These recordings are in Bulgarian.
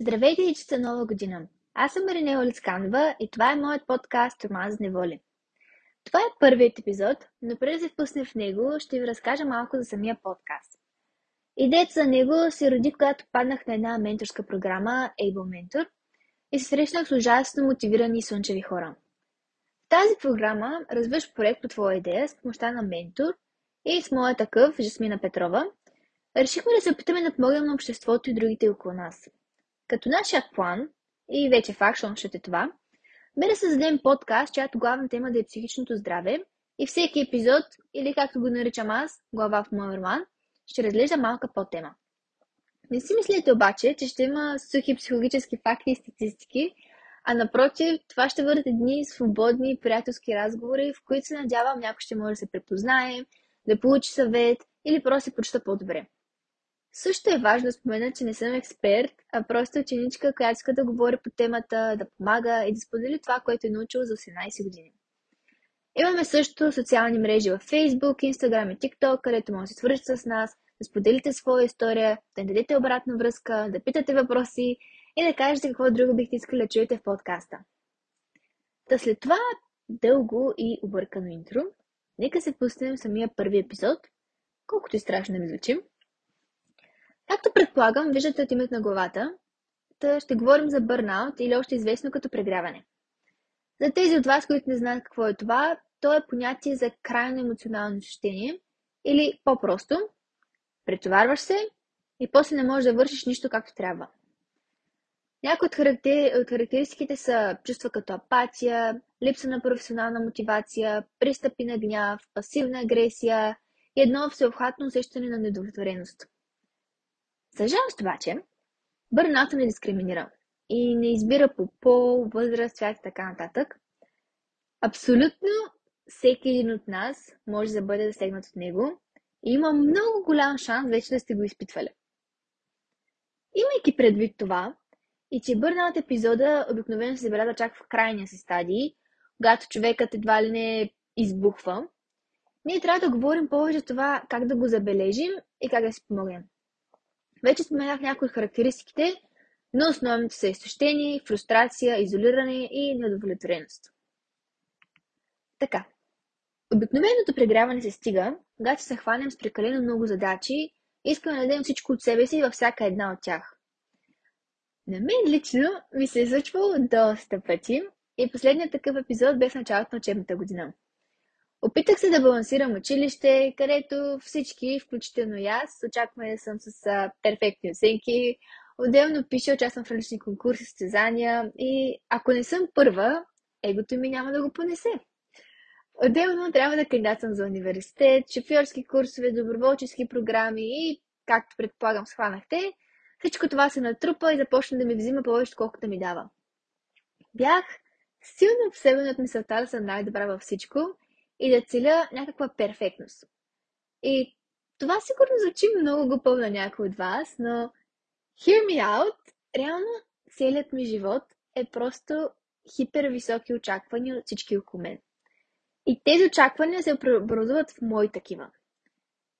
Здравейте и честа нова година! Аз съм Маринела Лицканова и това е моят подкаст Роман с неволи. Това е първият епизод, но преди да се впусне в него, ще ви разкажа малко за самия подкаст. Идеята за него се роди, когато паднах на една менторска програма Able Mentor и се срещнах с ужасно мотивирани и слънчеви хора. В тази програма развъж проект по твоя идея с помощта на ментор и с моя такъв, Жасмина Петрова, решихме да се опитаме да помогнем на обществото и другите около нас – като нашия план, и вече факт, защото ще това, бе да създадем подкаст, чиято главна тема да е психичното здраве и всеки епизод, или както го наричам аз, глава в моя роман, ще разглежда малка по-тема. Не си мислете обаче, че ще има сухи психологически факти и статистики, а напротив, това ще бъдат едни свободни приятелски разговори, в които се надявам някой ще може да се препознае, да получи съвет или просто се почувства по-добре. Също е важно да спомена, че не съм експерт, а просто ученичка, която иска да говори по темата, да помага и да сподели това, което е научила за 18 години. Имаме също социални мрежи в Facebook, Instagram и TikTok, където може да се свържете с нас, да споделите своя история, да ни дадете обратна връзка, да питате въпроси и да кажете какво друго бихте искали да чуете в подкаста. Та след това дълго и объркано интро, нека се пуснем самия първи епизод, колкото и страшно да ми звучим – Както предполагам, виждате от името на главата, та ще говорим за бърнаут или още известно като прегряване. За тези от вас, които не знаят какво е това, то е понятие за крайно емоционално изощрение или по-просто, претоварваш се и после не можеш да вършиш нищо както трябва. Някои от, характер... от характеристиките са чувства като апатия, липса на професионална мотивация, пристъпи на гняв, пасивна агресия и едно всеобхватно усещане на недовлетвореност. За жалост обаче, бърната не дискриминира и не избира по пол, възраст, цвят и така нататък. Абсолютно всеки един от нас може да бъде засегнат от него и има много голям шанс вече да сте го изпитвали. Имайки предвид това, и че бърнаут епизода обикновено се забелязва чак в крайния си стадии, когато човекът едва ли не избухва, ние трябва да говорим повече за това как да го забележим и как да си помогнем. Вече споменах някои характеристиките, но основните са изтощение, фрустрация, изолиране и неудовлетвореност. Така. Обикновеното прегряване се стига, когато се хванем с прекалено много задачи и искаме да дадем всичко от себе си във всяка една от тях. На мен лично ми се е случвало доста пъти и последният такъв епизод бе в началото на учебната година. Опитах се да балансирам училище, където всички, включително и аз, очакваме да съм с перфектни оценки. Отделно пиша, участвам в различни конкурси, състезания и ако не съм първа, егото ми няма да го понесе. Отделно трябва да кандидатствам за университет, шофьорски курсове, доброволчески програми и, както предполагам схванахте, всичко това се натрупа и започна да ми взима повече, колкото ми дава. Бях силно обсебена от мисълта да съм най-добра във всичко и да целя някаква перфектност. И това сигурно звучи много глупаво на някой от вас, но hear me out, реално целият ми живот е просто хипервисоки очаквания от всички около мен. И тези очаквания се преобразуват в мои такива.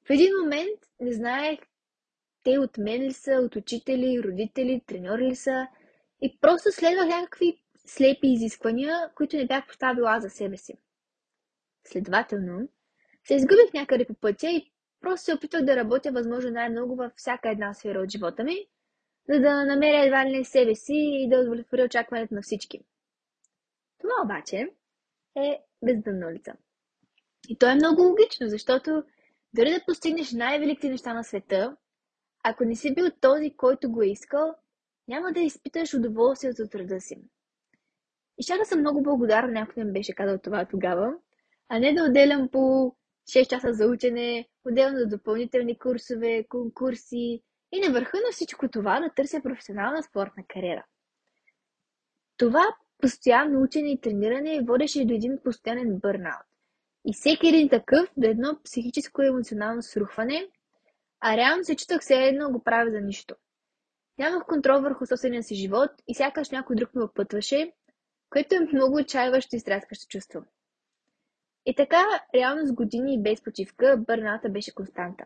В един момент не знаех те от мен ли са, от учители, родители, треньори ли са и просто следвах някакви слепи изисквания, които не бях поставила за себе си. Следователно, се изгубих някъде по пътя и просто се опитвах да работя възможно най-много във всяка една сфера от живота ми, за да намеря едва ли не себе си и да удовлетворя очакването на всички. Това обаче е бездънна улица. И то е много логично, защото дори да постигнеш най-великите неща на света, ако не си бил този, който го е искал, няма да изпиташ удоволствието от труда си. И ще да съм много благодарна, някой ми беше казал това тогава, а не да отделям по 6 часа за учене, отделно за допълнителни курсове, конкурси и на върха на всичко това да търся професионална спортна кариера. Това постоянно учене и трениране водеше до един постоянен бърнаут. И всеки един такъв до едно психическо и емоционално срухване, а реално се чутах все едно го правя за нищо. Нямах контрол върху собствения си живот и сякаш някой друг ме опътваше, което е много отчаиващо и стряскащо чувство. И така, реално с години и без почивка, бърната беше константа.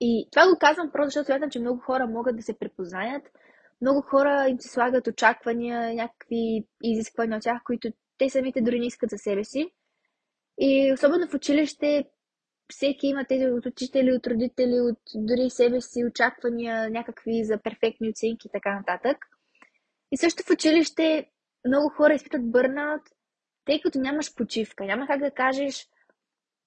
И това го казвам просто, защото смятам, че много хора могат да се препознаят много хора им се слагат очаквания, някакви изисквания от тях, които те самите дори не искат за себе си. И особено в училище всеки има тези от учители, от родители, от дори себе си очаквания, някакви за перфектни оценки и така нататък. И също в училище много хора изпитат бърнаут, тъй като нямаш почивка. Няма как да кажеш,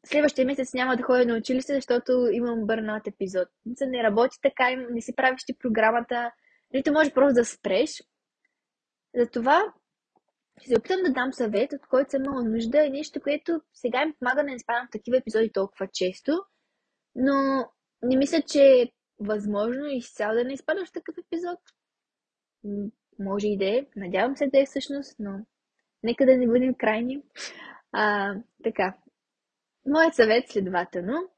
следващия месец няма да ходя на училище, защото имам бърнаут епизод. Не работи така, не си правиш ти програмата, нито може просто да спреш. Затова ще се опитам да дам съвет, от който съм имала нужда и нещо, което сега им помага да не спадам в такива епизоди толкова често, но не мисля, че е възможно изцяло да не изпадаш в такъв епизод. Може и да е, надявам се да е всъщност, но нека да не бъдем крайни. А, така, моят съвет следователно,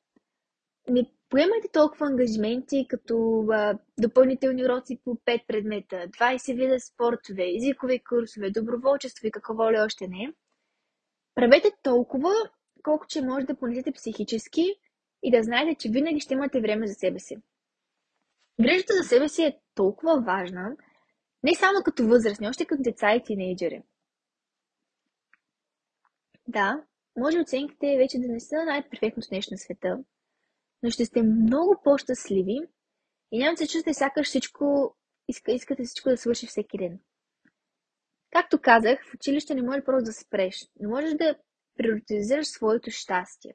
не поемайте толкова ангажименти, като а, допълнителни уроци по 5 предмета, 20 вида спортове, езикови курсове, доброволчество и какво ли още не. Правете толкова, колко че може да понесете психически и да знаете, че винаги ще имате време за себе си. Грижата за себе си е толкова важна, не само като възрастни, още като деца и тинейджери. Да, може оценките вече да не са най-перфектното нещо на света, но ще сте много по-щастливи и няма да се чувствате сякаш всичко, иска, искате всичко да свърши всеки ден. Както казах, в училище не може просто да спреш, но можеш да приоритизираш своето щастие.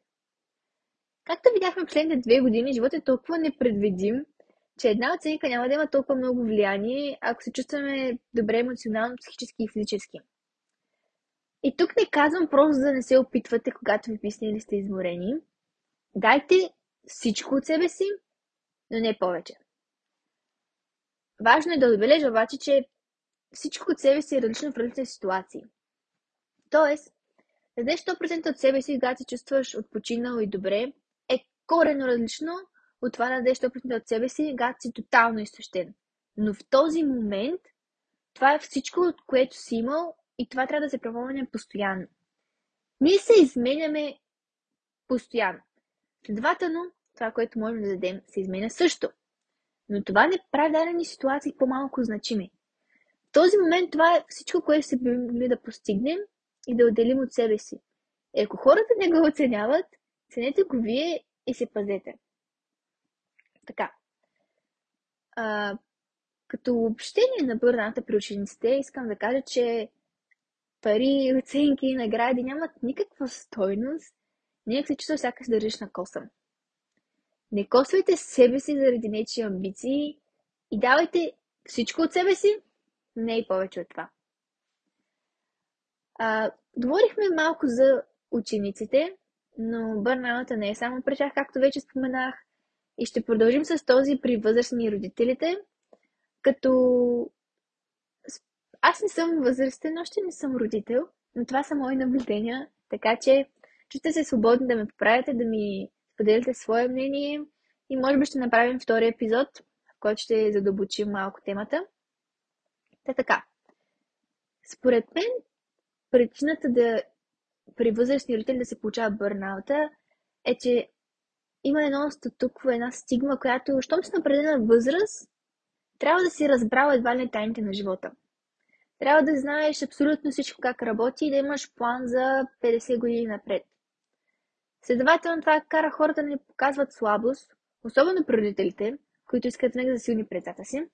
Както видяхме последните две години, животът е толкова непредвидим, че една оценка няма да има толкова много влияние, ако се чувстваме добре емоционално, психически и физически. И тук не казвам просто да не се опитвате, когато ви писне или сте изморени. Дайте всичко от себе си, но не повече. Важно е да отбележа обаче, че всичко от себе си е различно в различни ситуации. Тоест, да дадеш 100% от себе си, когато се чувстваш отпочинал и добре, е корено различно от това да дадеш 100% от себе си, когато си тотално изтощен. Но в този момент това е всичко, от което си имал и това трябва да се припомня постоянно. Ние се изменяме постоянно. Следователно, това, което можем да дадем, се изменя също. Но това не прави дадени ситуации по-малко значими. В този момент това е всичко, което се би да постигнем и да отделим от себе си. И ако хората не го оценяват, ценете го вие и се пазете. Така. А, като общение на бърната при учениците, искам да кажа, че пари, оценки, награди нямат никаква стойност. Някак се чувства сякаш държиш на косъм. Не косвайте себе си заради нечи амбиции и давайте всичко от себе си, не и повече от това. А, говорихме малко за учениците, но бърнаута не е само при тях, както вече споменах. И ще продължим с този при възрастни родителите, като аз не съм възрастен, още не съм родител, но това са мои наблюдения, така че чувствате се свободни да ме поправите, да ми споделите свое мнение и може би ще направим втори епизод, в който ще задълбочим малко темата. Та така. Според мен, причината да при възрастни родители да се получава бърнаута е, че има едно статукво, една стигма, която, щом си на определена възраст, трябва да си разбрал едва ли тайните на живота. Трябва да знаеш абсолютно всичко как работи и да имаш план за 50 години напред. Следователно това кара хората да ни показват слабост, особено при родителите, които искат винаги да силни пред си.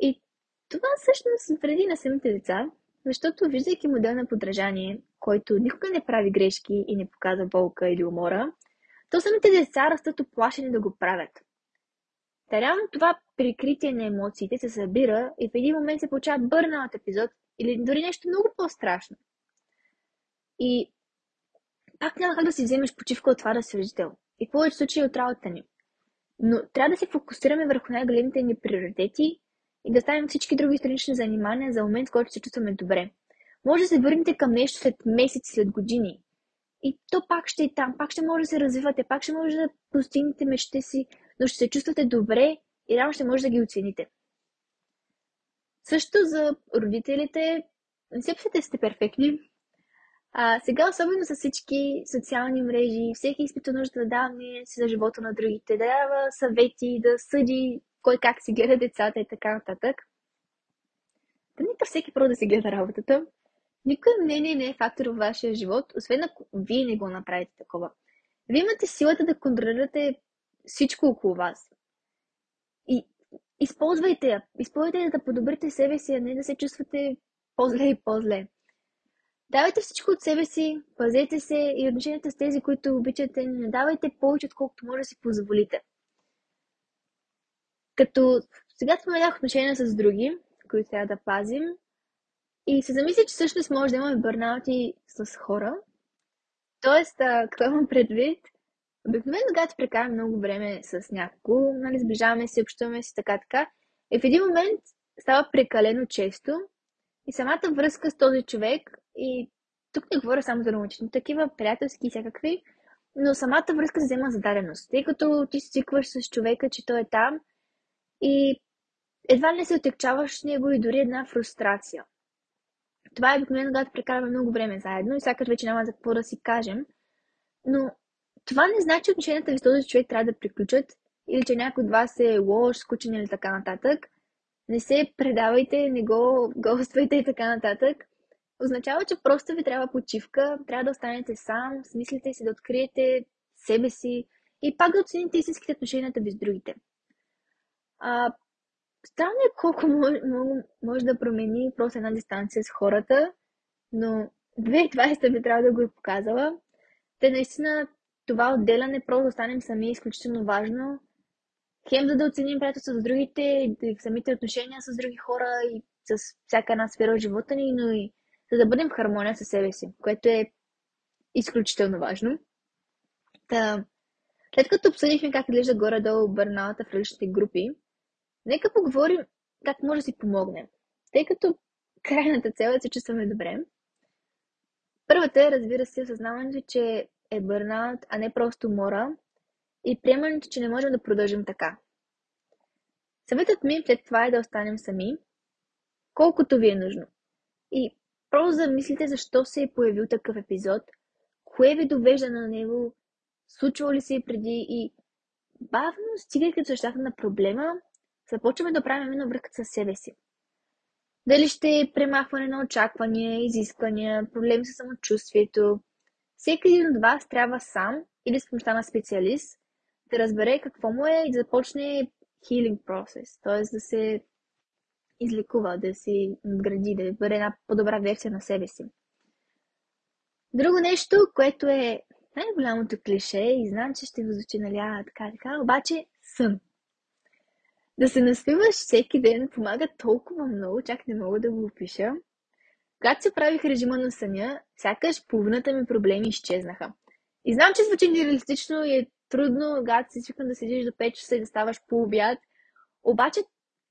И това всъщност вреди на самите деца, защото виждайки модел на подражание, който никога не прави грешки и не показва болка или умора, то самите деца растат оплашени да го правят. Та реално това прикритие на емоциите се събира и в един момент се получава бърнаут епизод или дори нещо много по-страшно. И пак няма как да си вземеш почивка от това да. И в повече случаи от работата ни. Но трябва да се фокусираме върху най-големите ни приоритети и да ставим всички други странични занимания за момент, в който се чувстваме добре. Може да се върнете към нещо след месеци, след години. И то пак ще е там, пак ще може да се развивате, пак ще може да постигнете мечте си, но ще се чувствате добре и реално ще може да ги оцените. Също за родителите, не се писате сте перфектни. А, сега, особено с всички социални мрежи, всеки изпитва нужда да дава мнение си за живота на другите, да дава съвети, да съди кой как си гледа децата и така нататък. Да нека всеки просто да си гледа работата. Никой мнение не е фактор в вашия живот, освен ако вие не го направите такова. Вие имате силата да контролирате всичко около вас. И използвайте я. Използвайте я да подобрите себе си, а не да се чувствате по-зле и по-зле. Давайте всичко от себе си, пазете се и отношенията с тези, които обичате, не давайте повече, отколкото може да си позволите. Като сега споменах отношения с други, които трябва да пазим, и се замисля, че всъщност може да имаме бърнаути с хора. Тоест, какво имам предвид? Обикновено, когато прекараме много време с някого, нали, сближаваме се, общуваме си, така, така, и в един момент става прекалено често и самата връзка с този човек, и тук не говоря само за романтични, такива приятелски и всякакви, но самата връзка се взема за даденост, тъй като ти свикваш с човека, че той е там и едва не се отекчаваш с него и дори една фрустрация. Това е обикновено, когато прекараме много време заедно и сякаш вече няма за какво да си кажем. Но това не значи, че отношенията ви с този човек трябва да приключат или че някой от вас е лош, скучен или така нататък. Не се предавайте, не го гоствайте и така нататък. Означава, че просто ви трябва почивка, трябва да останете сам, смислите си, да откриете себе си и пак да оцените истинските отношенията ви с другите. А, Странно е колко може, може да промени просто една дистанция с хората, но 2020 би трябва да го е показала. Те наистина това отделяне, просто да останем сами е изключително важно. Хем за да оценим приятелство с другите, самите отношения с други хора и с всяка една сфера от живота ни, но и за да бъдем в хармония със себе си, което е изключително важно. Та, след като обсъдихме как изглежда горе-долу бърналата в различните групи, Нека поговорим как може да си помогнем. Тъй като крайната цел е да се чувстваме добре. Първата е, разбира се, осъзнаването, че е бърнаут, а не просто мора и приемането, че не можем да продължим така. Съветът ми след това е да останем сами, колкото ви е нужно. И просто замислите защо се е появил такъв епизод, кое ви довежда на него, случвало ли се и преди и бавно стигайки до същата на проблема, започваме да правим именно връзката с себе си. Дали ще е премахване на очаквания, изисквания, проблеми с самочувствието. Всеки един от вас трябва сам или с помощта на специалист да разбере какво му е и да започне healing процес, т.е. да се излекува, да се надгради, да бъде една по-добра версия на себе си. Друго нещо, което е най-голямото клише и знам, че ще ви звучи нали, така, така, обаче сън. Да се наспиваш всеки ден помага толкова много, чак не мога да го опиша. Когато се правих режима на съня, сякаш половината ми проблеми изчезнаха. И знам, че звучи нереалистично и е трудно, когато си свикнал да седиш до 5 часа и да ставаш по обяд. Обаче,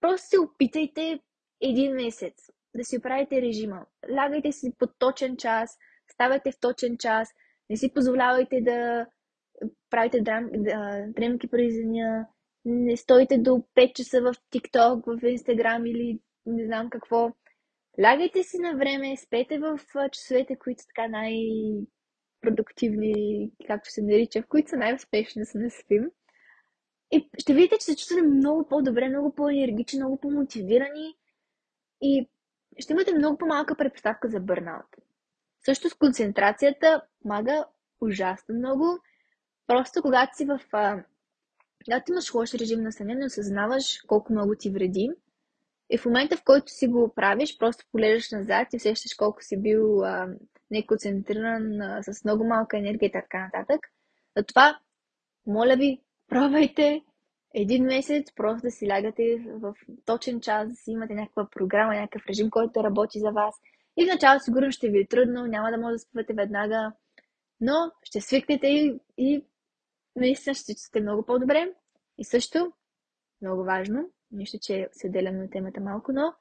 просто се опитайте един месец да си оправите режима. Лягайте си по точен час, ставайте в точен час, не си позволявайте да правите драм, дремки през деня, не стойте до 5 часа в TikTok, в Instagram или не знам какво. Лягайте си на време, спете в часовете, които са така най-продуктивни, както се нарича, в които са най-успешни да се не спим. И ще видите, че се чувствате много по-добре, много по-енергични, много по-мотивирани и ще имате много по-малка предпоставка за бърнаут. Също с концентрацията помага ужасно много. Просто когато си в когато имаш лош режим на съня, не осъзнаваш колко много ти вреди. И в момента, в който си го правиш, просто полежаш назад и усещаш колко си бил а, неконцентриран, а, с много малка енергия и така нататък. Затова, моля ви, пробвайте един месец, просто да си лягате в точен час, да си имате някаква програма, някакъв режим, който работи за вас. И в началото сигурно ще ви е трудно, няма да може да спивате веднага, но ще свикнете и, и наистина ще сте много по-добре. И също, много важно, нищо, че се отделям на темата малко, но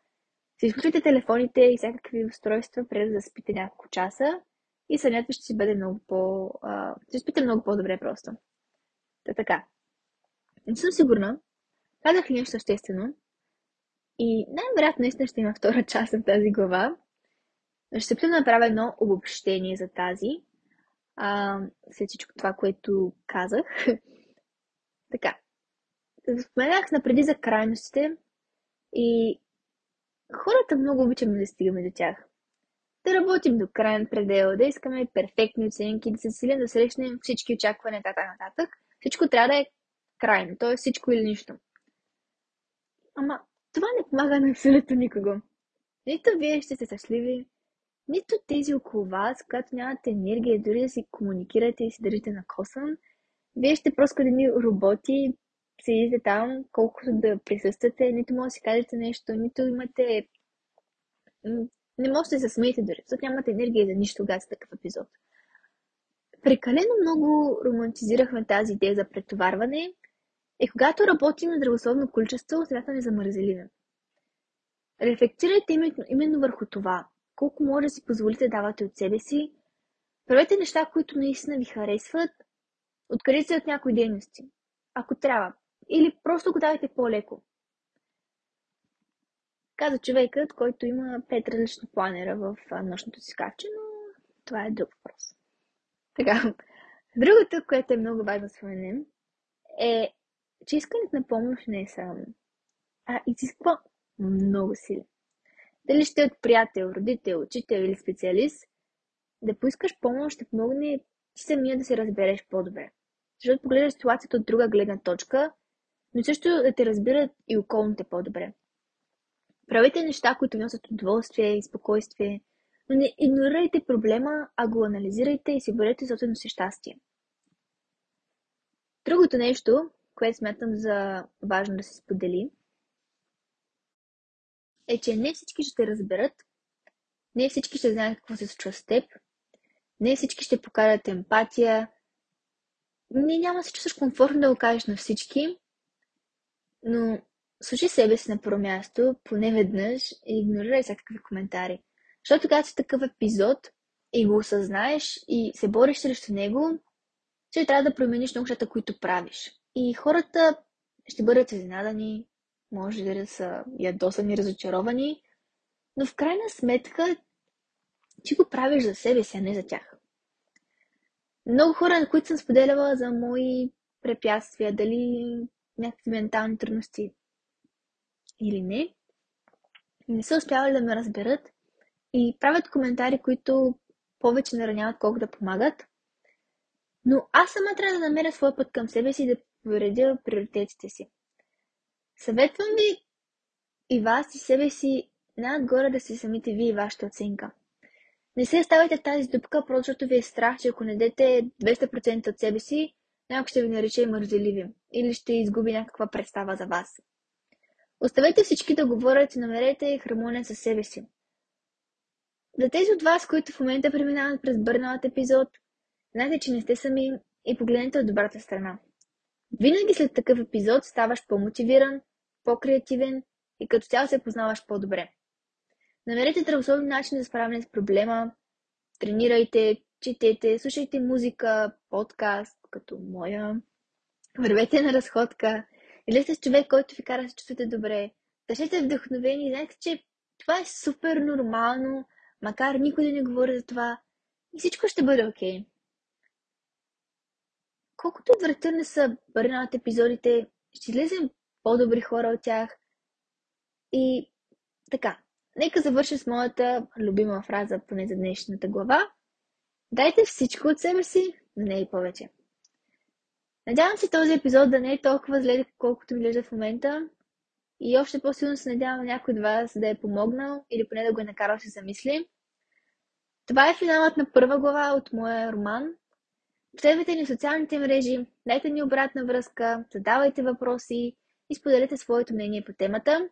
си изключите телефоните и всякакви устройства преди да спите няколко часа и сънят ви ще си бъде много по... А, ще спите много по-добре просто. Та така. Не съм сигурна. Казах ли нещо съществено? И най-вероятно наистина ще има втора част в тази глава. Ще се да направя едно обобщение за тази а, след всичко това, което казах. така. Споменах напреди за крайностите и хората много обичаме да стигаме до тях. Да работим до крайен предел, да искаме перфектни оценки, да се силим да срещнем всички очаквания, така нататък. Всичко трябва да е крайно, т.е. всичко или нищо. Ама това не помага на абсолютно никого. Нито вие ще сте щастливи, нито тези около вас, когато нямате енергия дори да си комуникирате и си държите на косъм, вие ще просто едни роботи, седите там, колкото да присъствате, нито може да си кажете нещо, нито имате... Не можете да се смеете дори, защото нямате енергия за нищо газ такъв епизод. Прекалено много романтизирахме тази идея за претоварване и когато работим на здравословно количество, смятаме за мързелина. Рефлектирайте именно, върху това. Колко може да си позволите да давате от себе си. Правете неща, които наистина ви харесват. Откъдете се от някои дейности. Ако трябва. Или просто го давайте по-леко. Каза човекът, който има пет различни планера в нощното си каче, но това е друг въпрос. Така, другото, което е много важно да споменем, е, че искането на помощ не е само, а изисква много сили. Дали ще е от приятел, родител, учител или специалист, да поискаш помощ ще помогне ти самия да се разбереш по-добре. Защото погледаш ситуацията от друга гледна точка, но също да те разбират и околните по-добре. Правете неща, които носят удоволствие и спокойствие, но не игнорирайте проблема, а го анализирайте и си бъдете собствено си щастие. Другото нещо, което смятам за важно да се сподели, е, че не всички ще те разберат, не всички ще знаят какво се случва с теб, не всички ще покажат емпатия, не няма се чувстваш комфортно да го кажеш на всички, но слушай себе си на първо място, поне веднъж и игнорирай всякакви коментари. Защото когато си такъв епизод и го осъзнаеш и се бориш срещу него, ще трябва да промениш нещата, които правиш. И хората ще бъдат изненадани, може да са ядосани, разочаровани, но в крайна сметка ти го правиш за себе си, а не за тях. Много хора, на които съм споделяла за мои препятствия, дали някакви ментални трудности или не, не са успявали да ме разберат и правят коментари, които повече нараняват, колко да помагат. Но аз сама трябва да намеря своя път към себе си и да поредя приоритетите си. Съветвам ви и вас и себе си най-отгоре да си самите вие и вашата оценка. Не се оставайте в тази дупка, просто защото ви е страх, че ако не дадете 200% от себе си, някой ще ви нарече мързеливи или ще изгуби някаква представа за вас. Оставете всички да говорят и намерете хармония със себе си. За тези от вас, които в момента преминават през бърналът епизод, знайте, че не сте сами и погледнете от добрата страна. Винаги след такъв епизод ставаш по-мотивиран, по-креативен и като цяло се познаваш по-добре. Намерете здравословни начини за справяне с проблема, тренирайте, четете, слушайте музика, подкаст, като моя, вървете на разходка, или с човек, който ви кара да се чувствате добре, тъжете вдъхновени, знаете, че това е супер нормално, макар никой да не говори за това, и всичко ще бъде окей. Okay. Колкото отвратителни са бърнаут епизодите, ще излезем по-добри хора от тях. И така, нека завърша с моята любима фраза, поне за днешната глава. Дайте всичко от себе си, но не и повече. Надявам се този епизод да не е толкова зле, колкото ми лежа в момента. И още по-силно се надявам някой от вас да е помогнал или поне да го е накарал да се замисли. Това е финалът на първа глава от моя роман. Следвайте ни в социалните мрежи, дайте ни обратна връзка, задавайте въпроси и споделете своето мнение по темата.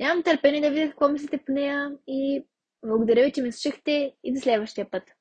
Нямам търпение да видя какво мислите по нея и благодаря ви, че ме слушахте и до следващия път.